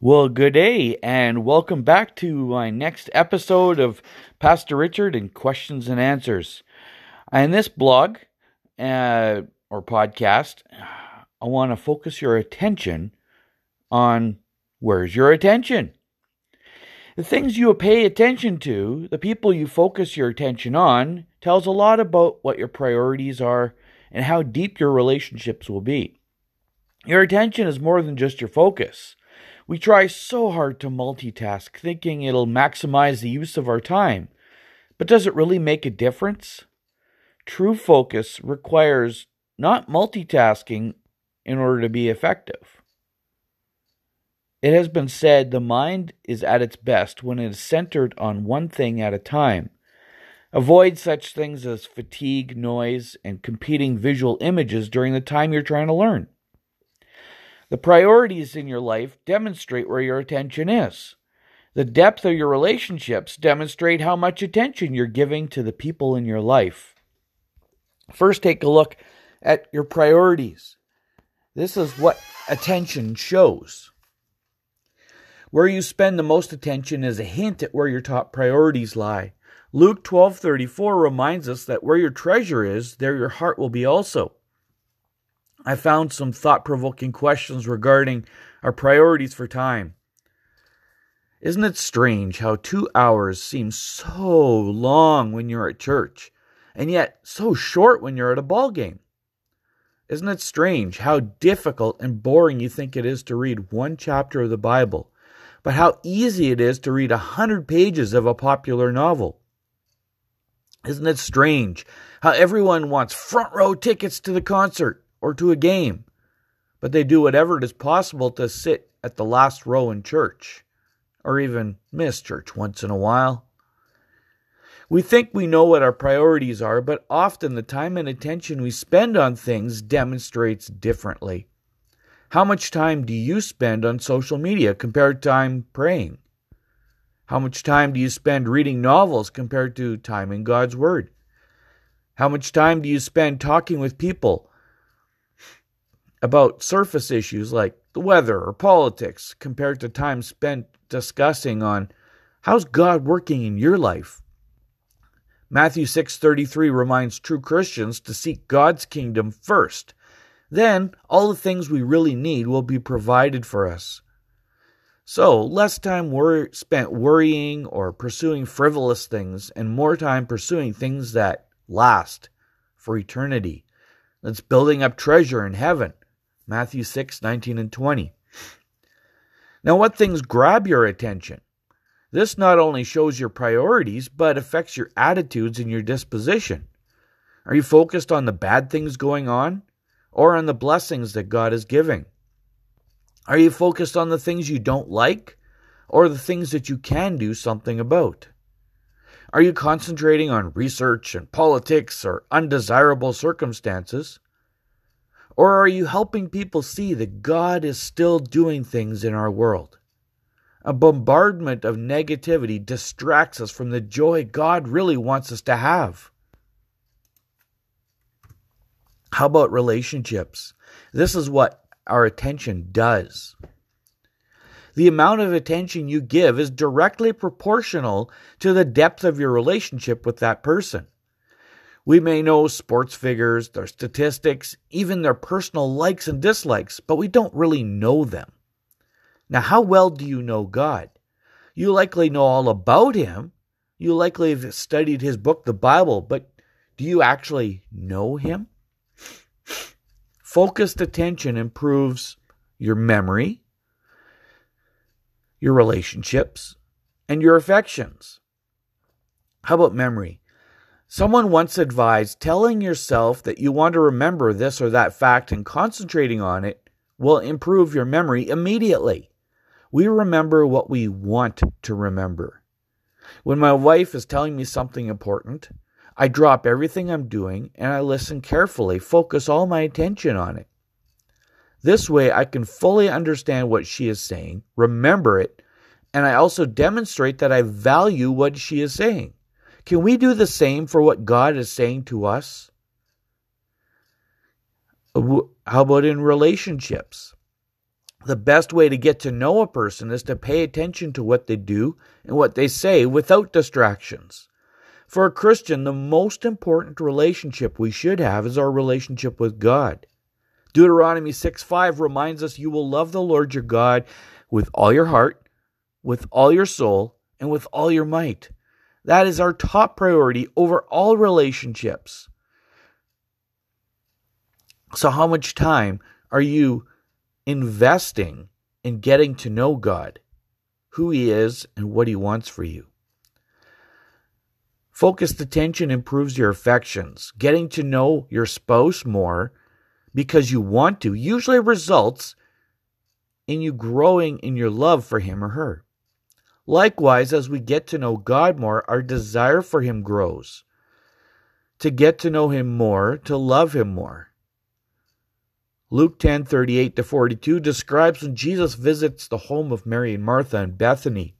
Well, good day, and welcome back to my next episode of Pastor Richard and Questions and Answers. In this blog uh, or podcast, I want to focus your attention on where's your attention? The things you pay attention to, the people you focus your attention on, tells a lot about what your priorities are and how deep your relationships will be. Your attention is more than just your focus. We try so hard to multitask, thinking it'll maximize the use of our time. But does it really make a difference? True focus requires not multitasking in order to be effective. It has been said the mind is at its best when it is centered on one thing at a time. Avoid such things as fatigue, noise, and competing visual images during the time you're trying to learn. The priorities in your life demonstrate where your attention is. The depth of your relationships demonstrate how much attention you're giving to the people in your life. First, take a look at your priorities. This is what attention shows. Where you spend the most attention is a hint at where your top priorities lie. Luke 12:34 reminds us that where your treasure is, there your heart will be also. I found some thought provoking questions regarding our priorities for time. Isn't it strange how two hours seem so long when you're at church, and yet so short when you're at a ball game? Isn't it strange how difficult and boring you think it is to read one chapter of the Bible, but how easy it is to read a hundred pages of a popular novel? Isn't it strange how everyone wants front row tickets to the concert, or to a game, but they do whatever it is possible to sit at the last row in church, or even miss church once in a while. We think we know what our priorities are, but often the time and attention we spend on things demonstrates differently. How much time do you spend on social media compared to time praying? How much time do you spend reading novels compared to time in God's Word? How much time do you spend talking with people about surface issues like the weather or politics compared to time spent discussing on how's God working in your life. Matthew 6:33 reminds true Christians to seek God's kingdom first. Then all the things we really need will be provided for us. So, less time wor- spent worrying or pursuing frivolous things and more time pursuing things that last for eternity. That's building up treasure in heaven. Matthew 6, 19 and 20. Now, what things grab your attention? This not only shows your priorities, but affects your attitudes and your disposition. Are you focused on the bad things going on or on the blessings that God is giving? Are you focused on the things you don't like or the things that you can do something about? Are you concentrating on research and politics or undesirable circumstances? Or are you helping people see that God is still doing things in our world? A bombardment of negativity distracts us from the joy God really wants us to have. How about relationships? This is what our attention does. The amount of attention you give is directly proportional to the depth of your relationship with that person. We may know sports figures, their statistics, even their personal likes and dislikes, but we don't really know them. Now, how well do you know God? You likely know all about Him. You likely have studied His book, the Bible, but do you actually know Him? Focused attention improves your memory, your relationships, and your affections. How about memory? Someone once advised telling yourself that you want to remember this or that fact and concentrating on it will improve your memory immediately. We remember what we want to remember. When my wife is telling me something important, I drop everything I'm doing and I listen carefully, focus all my attention on it. This way, I can fully understand what she is saying, remember it, and I also demonstrate that I value what she is saying. Can we do the same for what God is saying to us? How about in relationships? The best way to get to know a person is to pay attention to what they do and what they say without distractions. For a Christian, the most important relationship we should have is our relationship with God. Deuteronomy 6 5 reminds us you will love the Lord your God with all your heart, with all your soul, and with all your might. That is our top priority over all relationships. So, how much time are you investing in getting to know God, who He is, and what He wants for you? Focused attention improves your affections. Getting to know your spouse more because you want to usually results in you growing in your love for him or her. Likewise, as we get to know God more, our desire for him grows. To get to know him more, to love him more. Luke 10 38 to 42 describes when Jesus visits the home of Mary and Martha in Bethany.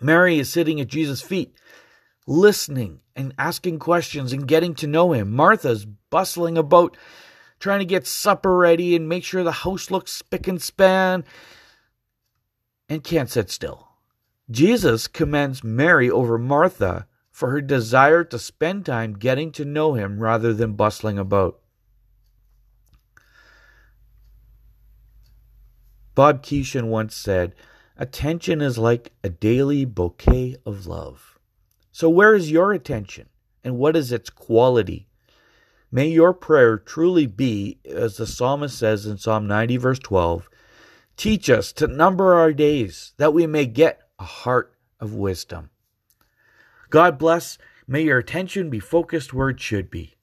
Mary is sitting at Jesus' feet listening and asking questions and getting to know him. Martha's bustling about trying to get supper ready and make sure the house looks spick and span and can't sit still. Jesus commends Mary over Martha for her desire to spend time getting to know him rather than bustling about. Bob Keeshan once said, Attention is like a daily bouquet of love. So, where is your attention and what is its quality? May your prayer truly be, as the psalmist says in Psalm 90, verse 12, teach us to number our days that we may get a heart of wisdom. God bless. May your attention be focused where it should be.